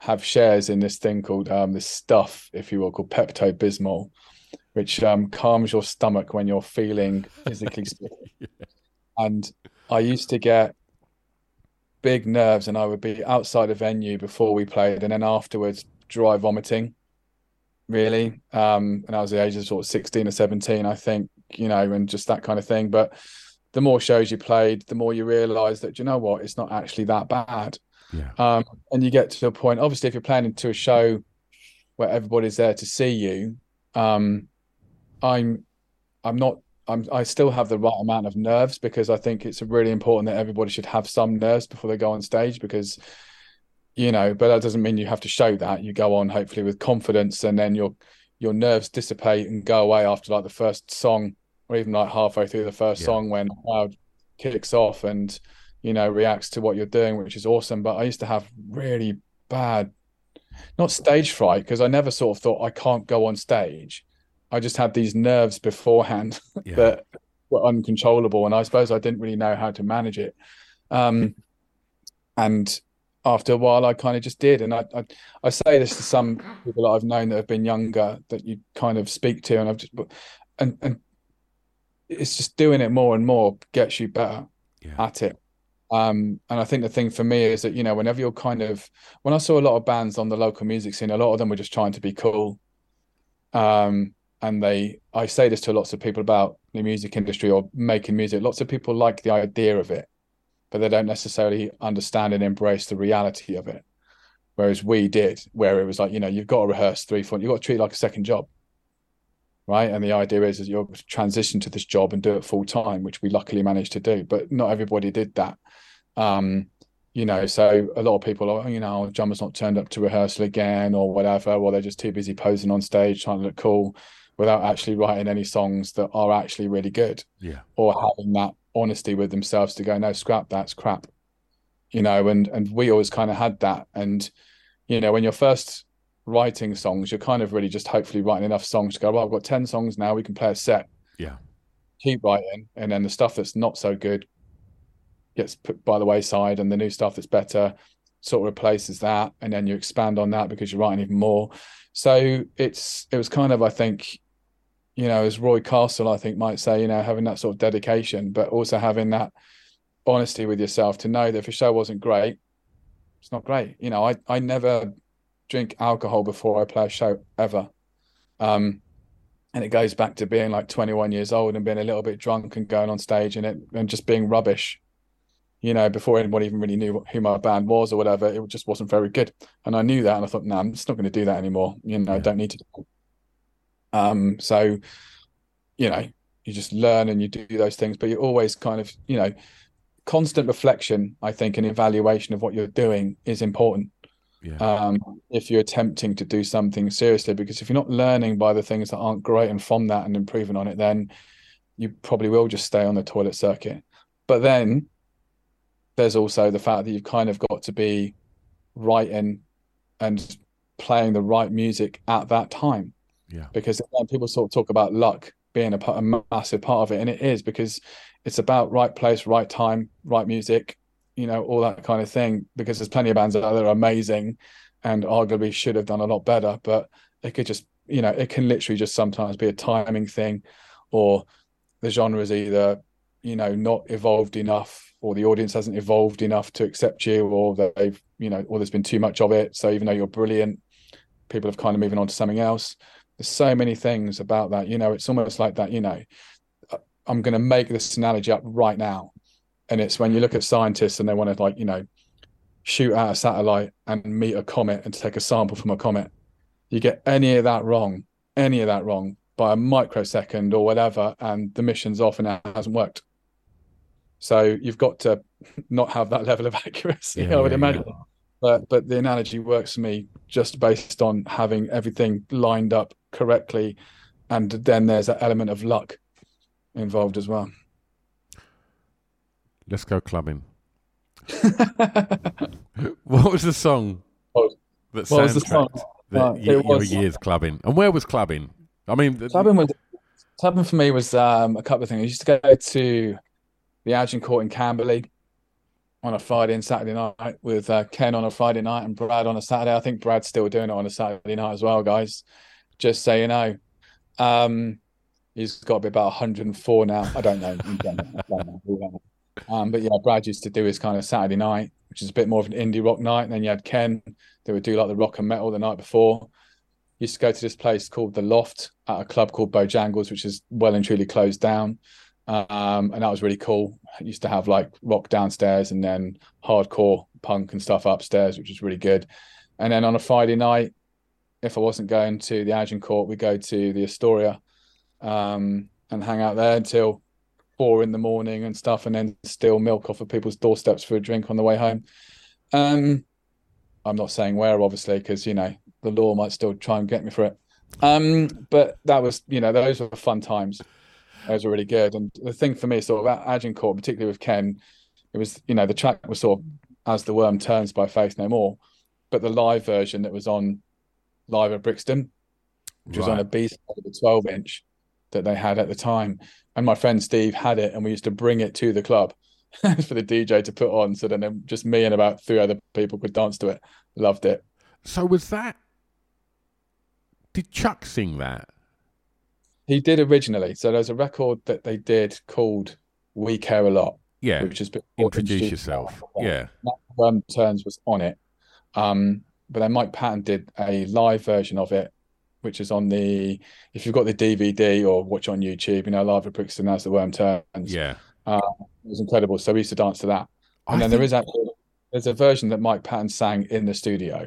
have shares in this thing called um, this stuff, if you will, called Pepto Bismol, which um, calms your stomach when you're feeling physically sick. yeah. And I used to get big nerves, and I would be outside a venue before we played, and then afterwards dry vomiting. Really, um, and I was the age of sort of sixteen or seventeen, I think, you know, and just that kind of thing. But the more shows you played, the more you realise that you know what, it's not actually that bad. Yeah. Um, and you get to a point. Obviously, if you're planning to a show where everybody's there to see you, um, I'm, I'm not. I'm. I still have the right amount of nerves because I think it's really important that everybody should have some nerves before they go on stage because, you know. But that doesn't mean you have to show that. You go on hopefully with confidence, and then your your nerves dissipate and go away after like the first song, or even like halfway through the first yeah. song when the crowd kicks off and you know, reacts to what you're doing, which is awesome. But I used to have really bad, not stage fright, because I never sort of thought I can't go on stage. I just had these nerves beforehand yeah. that were uncontrollable. And I suppose I didn't really know how to manage it. Um, and after a while, I kind of just did. And I, I, I, say this to some people that I've known that have been younger that you kind of speak to, and I've just, and, and it's just doing it more and more gets you better yeah. at it. Um, and I think the thing for me is that you know whenever you're kind of when I saw a lot of bands on the local music scene, a lot of them were just trying to be cool. Um, and they, I say this to lots of people about the music industry or making music. Lots of people like the idea of it, but they don't necessarily understand and embrace the reality of it. Whereas we did, where it was like you know you've got to rehearse three, four, you've got to treat it like a second job right? And the idea is, is you'll transition to this job and do it full time, which we luckily managed to do. But not everybody did that. Um, you know, so a lot of people are, you know, drummer's not turned up to rehearsal again or whatever, or they're just too busy posing on stage trying to look cool without actually writing any songs that are actually really good. Yeah. Or having that honesty with themselves to go, no, scrap that's crap. You know, and and we always kind of had that. And, you know, when you're first writing songs, you're kind of really just hopefully writing enough songs to go, well, I've got 10 songs now, we can play a set. Yeah. Keep writing. And then the stuff that's not so good gets put by the wayside and the new stuff that's better sort of replaces that and then you expand on that because you're writing even more so it's it was kind of i think you know as roy castle i think might say you know having that sort of dedication but also having that honesty with yourself to know that if a show wasn't great it's not great you know i i never drink alcohol before i play a show ever um and it goes back to being like 21 years old and being a little bit drunk and going on stage and it and just being rubbish you know, before anyone even really knew who my band was or whatever, it just wasn't very good. And I knew that, and I thought, no, nah, I'm just not going to do that anymore. You know, yeah. I don't need to. Um, so, you know, you just learn and you do those things, but you're always kind of, you know, constant reflection. I think and evaluation of what you're doing is important. Yeah. Um, if you're attempting to do something seriously, because if you're not learning by the things that aren't great and from that and improving on it, then you probably will just stay on the toilet circuit. But then there's also the fact that you've kind of got to be writing and playing the right music at that time. Yeah. Because people sort of talk about luck being a, a massive part of it, and it is because it's about right place, right time, right music, you know, all that kind of thing. Because there's plenty of bands out there are amazing, and arguably should have done a lot better, but it could just, you know, it can literally just sometimes be a timing thing, or the genre is either, you know, not evolved enough or the audience hasn't evolved enough to accept you or they've you know or there's been too much of it so even though you're brilliant people have kind of moving on to something else there's so many things about that you know it's almost like that you know i'm going to make this analogy up right now and it's when you look at scientists and they want to like you know shoot out a satellite and meet a comet and take a sample from a comet you get any of that wrong any of that wrong by a microsecond or whatever and the mission's off and it hasn't worked so you've got to not have that level of accuracy, yeah, I would yeah, imagine. Yeah. But but the analogy works for me just based on having everything lined up correctly, and then there's an element of luck involved as well. Let's go clubbing. what was the song? Oh, that What was the song? that Uh, y- it your was- years clubbing. And where was clubbing? I mean, Clubbing was clubbing for me was um, a couple of things. I used to go to the Agincourt in Camberley on a Friday and Saturday night with uh, Ken on a Friday night and Brad on a Saturday. I think Brad's still doing it on a Saturday night as well, guys. Just so you know. Um, he's got to be about 104 now. I don't know. I don't know. I don't know. Um, but yeah, Brad used to do his kind of Saturday night, which is a bit more of an indie rock night. And then you had Ken, they would do like the rock and metal the night before used to go to this place called the Loft at a club called Bojangles, which is well and truly closed down. Um, and that was really cool. I used to have like rock downstairs and then hardcore punk and stuff upstairs, which was really good. And then on a Friday night, if I wasn't going to the Agincourt, we go to the Astoria um, and hang out there until four in the morning and stuff, and then steal milk off of people's doorsteps for a drink on the way home. Um, I'm not saying where, obviously, because you know the law might still try and get me for it. Um, but that was, you know, those were fun times. Those were really good. And the thing for me, sort of Agincourt, particularly with Ken, it was, you know, the track was sort of "As the Worm Turns" by Faith No More, but the live version that was on live at Brixton, which was on a B side of the 12 inch that they had at the time. And my friend Steve had it, and we used to bring it to the club for the DJ to put on. So then just me and about three other people could dance to it. Loved it. so was that? Did Chuck sing that? He did originally. So there's a record that they did called "We Care a Lot," Yeah. which is Introduce yourself. Yeah. Worm Turns was on it. Um, but then Mike Patton did a live version of it, which is on the if you've got the DVD or watch on YouTube, you know, live at Brixton as the Worm Turns. Yeah. Uh, it was incredible. So we used to dance to that. And I then there is actually there's a version that Mike Patton sang in the studio.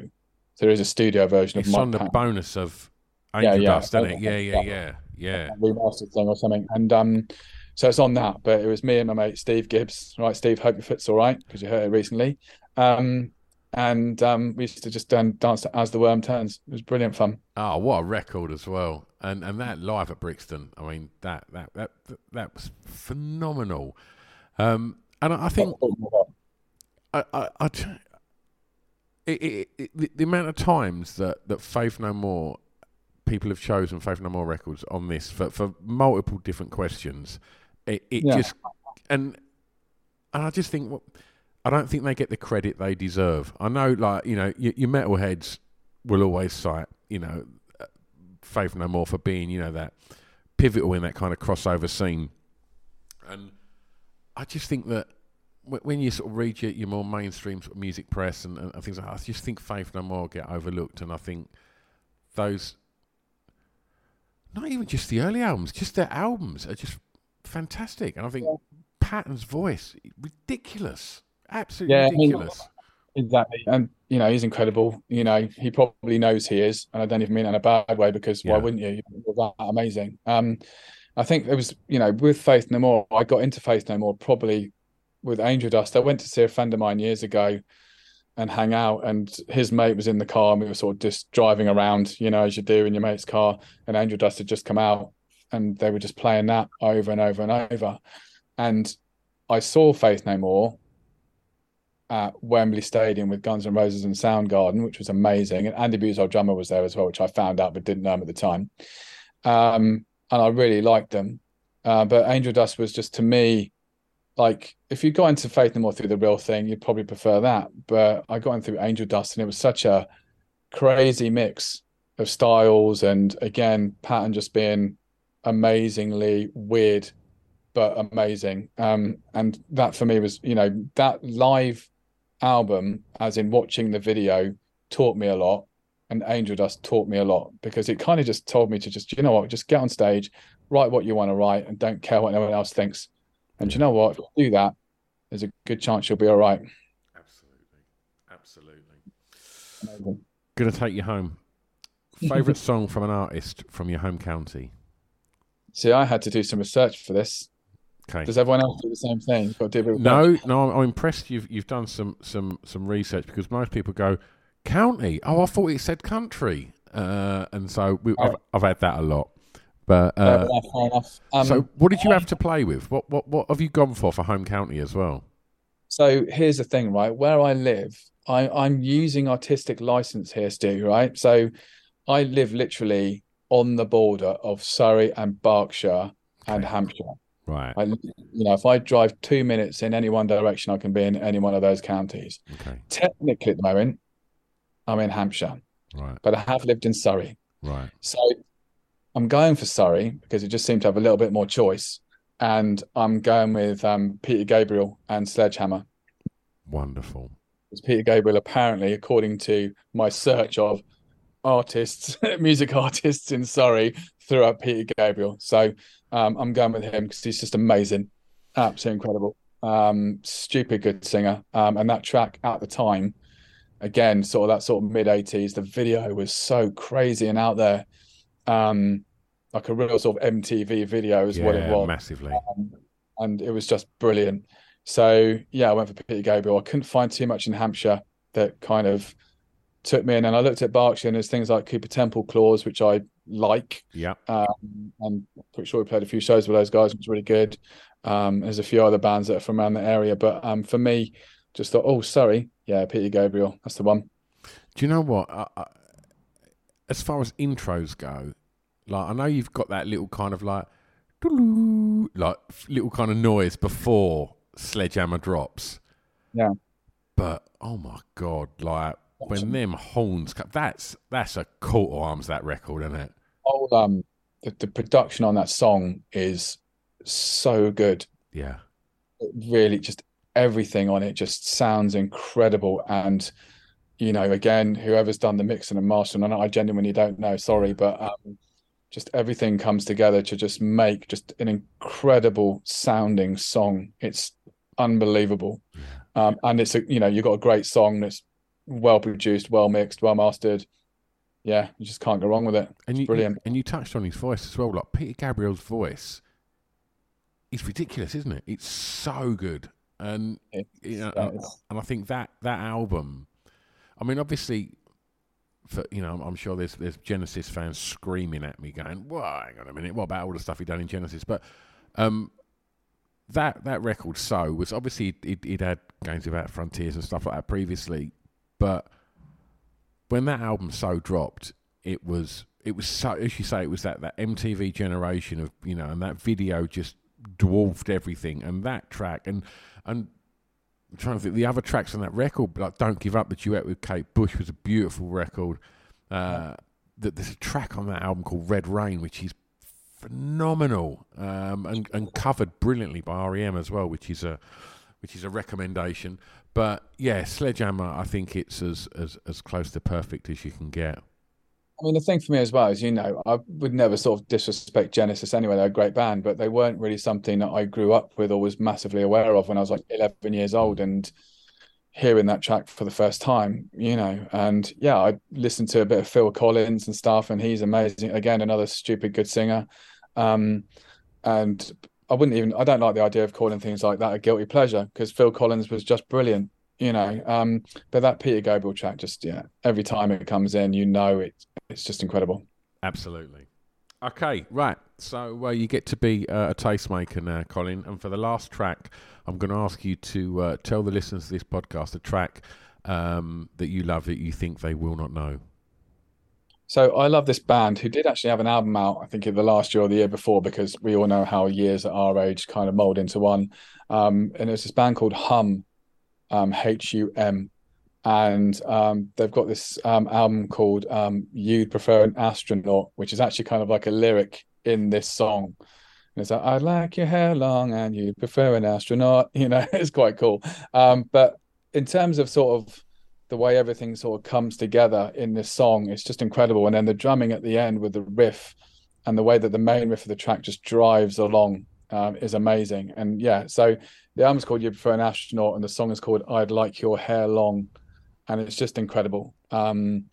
So there is a studio version of Mike. It's on the Patton. bonus of Yeah, Angel yeah. Dust, isn't it? Yeah, yeah, yeah, yeah. remastered thing or something. And um, so it's on that. But it was me and my mate Steve Gibbs. Right, Steve, hope your foot's all right because you hurt it recently. Um, and um, we used to just dance to as the worm turns. It was brilliant fun. Oh, what a record as well! And and that live at Brixton, I mean that that that that was phenomenal. Um, and I I think I, I, I t- it, it, it, the, the amount of times that, that Faith No More people have chosen Faith No More records on this for, for multiple different questions, it, it Yeah. just and and I just think well, I don't think they get the credit they deserve. I know, like you know, your, your metalheads will always cite you know uh, Faith No More for being you know that pivotal in that kind of crossover scene, and I just think that wh- when you sort of read your, your more mainstream sort of music press and, and things like that, I just think Faith No More get overlooked, and I think those, not even just the early albums, just their albums are just fantastic, and I think Patton's voice ridiculous, absolutely Yeah, ridiculous. Exactly. And, you know, he's incredible. You know, he probably knows he is. And I don't even mean in a bad way because Yeah. why wouldn't you? You're that amazing. Um, I think it was, you know, with Faith No More, I got into Faith No More probably with Angel Dust. I went to see a friend of mine years ago and hang out, and his mate was in the car, and we were sort of just driving around, you know, as you do in your mate's car. And Angel Dust had just come out, and they were just playing that over and over and over. And I saw Faith No More at Wembley Stadium with Guns N' Roses and Soundgarden, which was amazing. And Andy our drummer, was there as well, which I found out but didn't know him at the time. Um, and I really liked them. Uh, but Angel Dust was just to me like if you got into Faith No More through the real thing, you'd probably prefer that. But I got in through Angel Dust, and it was such a crazy mix of styles, and again, Patton just being amazingly weird but amazing. Um, and that for me was, you know, that live album, as in watching the video, taught me a lot. And Angel Dust taught me a lot because it kind of just told me to just, you know what, just get on stage, write what you want to write, and don't care what anyone else thinks. And you know what, if you do that, there's a good chance you'll be all right. Absolutely, absolutely. Amazing. Gonna take you home. Favorite song from an artist from your home county? See, I had to do some research for this. Okay. Does everyone else do the same thing? You've got to do a bit of No, no, I'm, I'm impressed. You've you've done some some some research because most people go county. Oh, I thought it said country, uh, and so we, I've, I've had that a lot. But uh, fair enough. Um, so, what did you have to play with? What what what have you gone for for home county as well? So here's the thing, right? Where I live, I, I'm using artistic license here, Stu, right? So I live literally on the border of Surrey and Berkshire and Hampshire. Right. I, you know, if I drive two minutes in any one direction, I can be in any one of those counties. Okay. Technically, at the moment, I'm in Hampshire, Right. but I have lived in Surrey. Right. So I'm going for Surrey because it just seemed to have a little bit more choice. And I'm going with um, Peter Gabriel and Sledgehammer. Wonderful. Because Peter Gabriel, apparently, according to my search of artists, music artists in Surrey, threw up Peter Gabriel. So um, I'm going with him because he's just amazing, absolutely incredible. Um, stupid good singer. Um, and that track at the time, again, sort of that sort of mid 80s, the video was so crazy and out there. Um, like a real sort of MTV video is what it was massively. um, and it was just brilliant. So yeah, I went for Peter Gabriel. I couldn't find too much in Hampshire that kind of took me in, and I looked at Berkshire and there's things like Cooper Temple Clause, which I like. Yeah. Um, I'm pretty sure we played a few shows with those guys, which was really good. Um, there's a few other bands that are from around the area, but um, for me, just thought, oh, sorry, yeah, Peter Gabriel, that's the one. Do you know what? I, I, as far as intros go, like I know you've got that little kind of like, like little kind of noise before Sledgehammer drops. Yeah. But oh my god, like when them horns, co- that's that's a coat of arms. That record, isn't it? Oh, um, the, the production on that song is so good. Yeah. it really just everything on it just sounds incredible and you know again whoever's done the mixing and mastering and i genuinely don't know sorry but um just everything comes together to just make just an incredible sounding song it's unbelievable um and it's a you know you've got a great song that's well produced well mixed well mastered yeah you just can't go wrong with it And you, brilliant And you touched on his voice as well. Like Peter Gabriel's voice is ridiculous, isn't it? It's so good. And It's- you know, and, and I think that that album. I mean, obviously, for you know, I'm, sure there's there's Genesis fans screaming at me, going, "Well, hang on a minute, what about all the stuff he done in Genesis?" But um, that that record, so was obviously it, it had Games Without Frontiers and stuff like that previously, but when that album so dropped, it was it was so as you say, it was that that MTV generation of you know, and that video just dwarfed everything, and that track and and I'm trying to think the other tracks on that record, like "Don't Give Up," the duet with Kate Bush was a beautiful record. Uh, that there's a track on that album called Red Rain, which is phenomenal um, and and covered brilliantly by REM as well, which is a which is a recommendation. But yeah, Sledgehammer, I think it's as as as close to perfect as you can get. I mean, the thing for me as well is, you know, I would never sort of disrespect Genesis anyway. They're a great band, but they weren't really something that I grew up with or was massively aware of when I was like 11 years old and hearing that track for the first time, you know. And yeah, I listened to a bit of Phil Collins and stuff, and he's amazing. Again, another stupid good singer. Um, and I wouldn't even, I don't like the idea of calling things like that a guilty pleasure because Phil Collins was just brilliant you know um but that peter gabriel track just yeah every time it comes in you know it it's just incredible Absolutely. Okay, right. So uh, you get to be uh, a tastemaker now, Colin. And for the last track, I'm going to ask you to uh, tell the listeners of this podcast a track um, that you love that you think they will not know. So i love this band who did actually have an album out i think in the last year or the year before because we all know how years at our age kind of mold into one um and it's this band called hum um h-u-m and um, they've got this um, album called um, "You'd Prefer an Astronaut," which is actually kind of like a lyric in this song. And it's like, "I'd like your hair long, and you prefer an astronaut." You know, it's quite cool. Um, but in terms of sort of the way everything sort of comes together in this song, is just incredible. And then the drumming at the end with the riff, and the way that the main riff of the track just drives along um, is amazing. And yeah, so the album's called "You Prefer an Astronaut," and the song is called "I'd Like Your Hair Long." and it's just incredible. Um,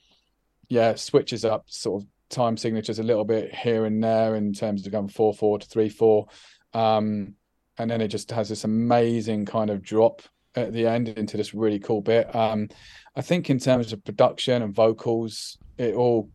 yeah, switches up sort of time signatures a little bit here and there in terms of going four four to three four, um, and then it just has this amazing kind of drop at the end into this really cool bit. Um, I think in terms of production and vocals, it all,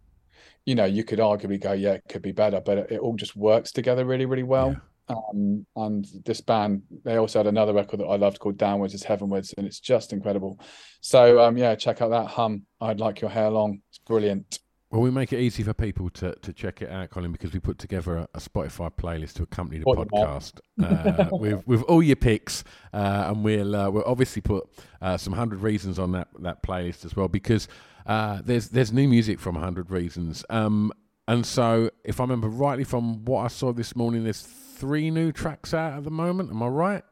you know, you could arguably go, yeah, it could be better, but it, it all just works together really, really well. Um, and this band, they also had another record that I loved called Downwards is Heavenwards, and it's just incredible. So um, yeah, check out that hum. I'd like your hair long. It's brilliant. Well, we make it easy for people to, to check it out, Colin, because we put together a, a Spotify playlist to accompany the What podcast uh, with with all your picks, uh, and we'll uh, we'll obviously put uh, some Hundred Reasons on that that playlist as well, because uh, there's there's new music from Hundred Reasons, um, and so if I remember rightly from what I saw this morning, there's three new tracks out at the moment. Am I right?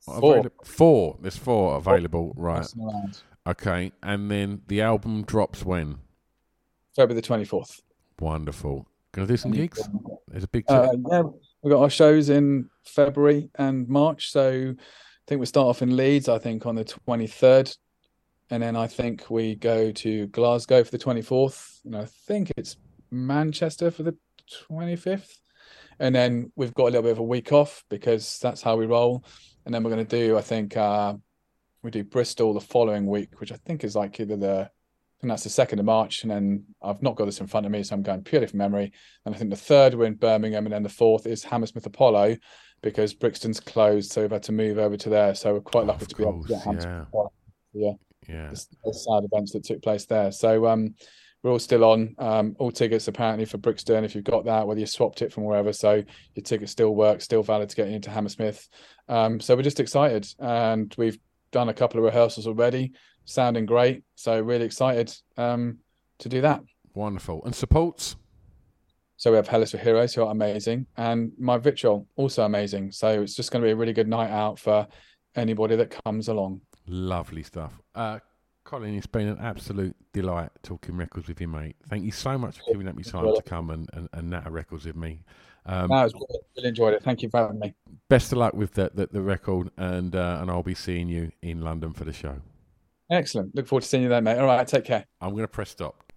Four. Avail- four. There's four available, right? Okay, and then the album drops when? February the twenty fourth. Wonderful. Gonna do some gigs. There's a big. Uh, yeah, we've got our shows in February and March. So I think we start off in Leeds, I think, on the 23rd. And then I think we go to Glasgow for the 24th. And I think it's Manchester for the 25th. And then we've got a little bit of a week off because that's how we roll. And then we're going to do, I think, uh, we do Bristol the following week, which I think is like either the, Think that's the second of March. And then I've not got this in front of me, so I'm going purely from memory. And I think the third we're in Birmingham, and then the fourth is Hammersmith Apollo because Brixton's closed, so we've had to move over to there. So we're quite lucky Of to be able to Hammersmith yeah. Apollo. Yeah, yeah. the sad events that took place there. So um, we're all still on. Um, all tickets apparently for Brixton, if you've got that, whether you swapped it from wherever, so your ticket still works, still valid to get into Hammersmith. Um, so we're just excited, and we've done a couple of rehearsals already, sounding great. So really excited um, to do that. Wonderful. And supports? So we have Hell Is for Heroes, who are amazing, and My Vitriol, also amazing. So it's just going to be a really good night out for anybody that comes along. Lovely stuff. Uh, Colin, it's been an absolute delight talking records with you, mate. Thank you so much for giving up your time to come and, and, and natter records with me. Um, No, it's really, really enjoyed it. Thank you for having me. best of luck with the, the, the record, and uh, and I'll be seeing you in London for the show. Excellent. Look forward to seeing you there, mate. All right, take care. I'm going to press stop.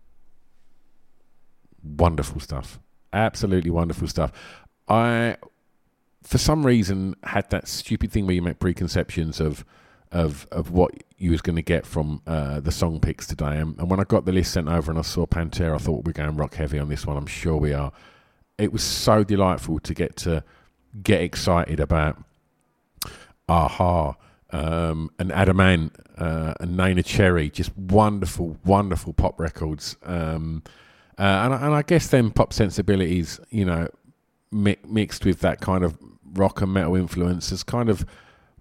Wonderful stuff. Absolutely wonderful stuff. I, for some reason, had that stupid thing where you make preconceptions of of of what you was going to get from uh, the song picks today. And, and when I got the list sent over and I saw Pantera, I thought we're going rock heavy on this one. I'm sure we are. It was so delightful to get to get excited about a-ha, um, and Adam Ant, uh, and Neneh Cherry, just wonderful, wonderful pop records. Um, uh, and, I- and I guess then pop sensibilities, you know, mi- mixed with that kind of rock and metal influence is kind of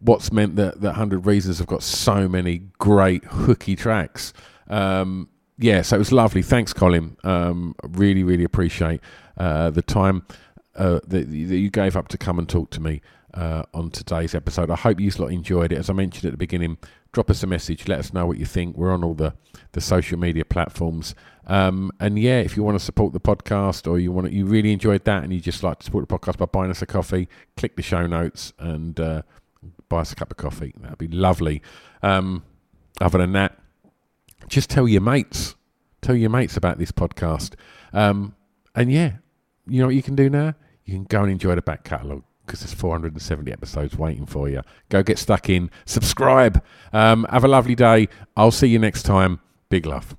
what's meant that that Hundred Reasons have got so many great hooky tracks. Um, yeah, so it was lovely. Thanks, Colin. Um, really, really appreciate uh, the time uh, that, that you gave up to come and talk to me uh, on today's episode. I hope you lot enjoyed it. As I mentioned at the beginning, drop us a message. Let us know what you think. We're on all the, the social media platforms. Um, and yeah, if you want to support the podcast or you want to, you really enjoyed that and you just like to support the podcast by buying us a coffee, click the show notes and uh, buy us a cup of coffee. That'd be lovely. Um, other than that, just tell your mates. Tell your mates about this podcast. Um, and yeah, you know what you can do now? You can go and enjoy the back catalogue because there's 470 episodes waiting for you. Go get stuck in, subscribe. Um, have a lovely day. I'll see you next time. Big love.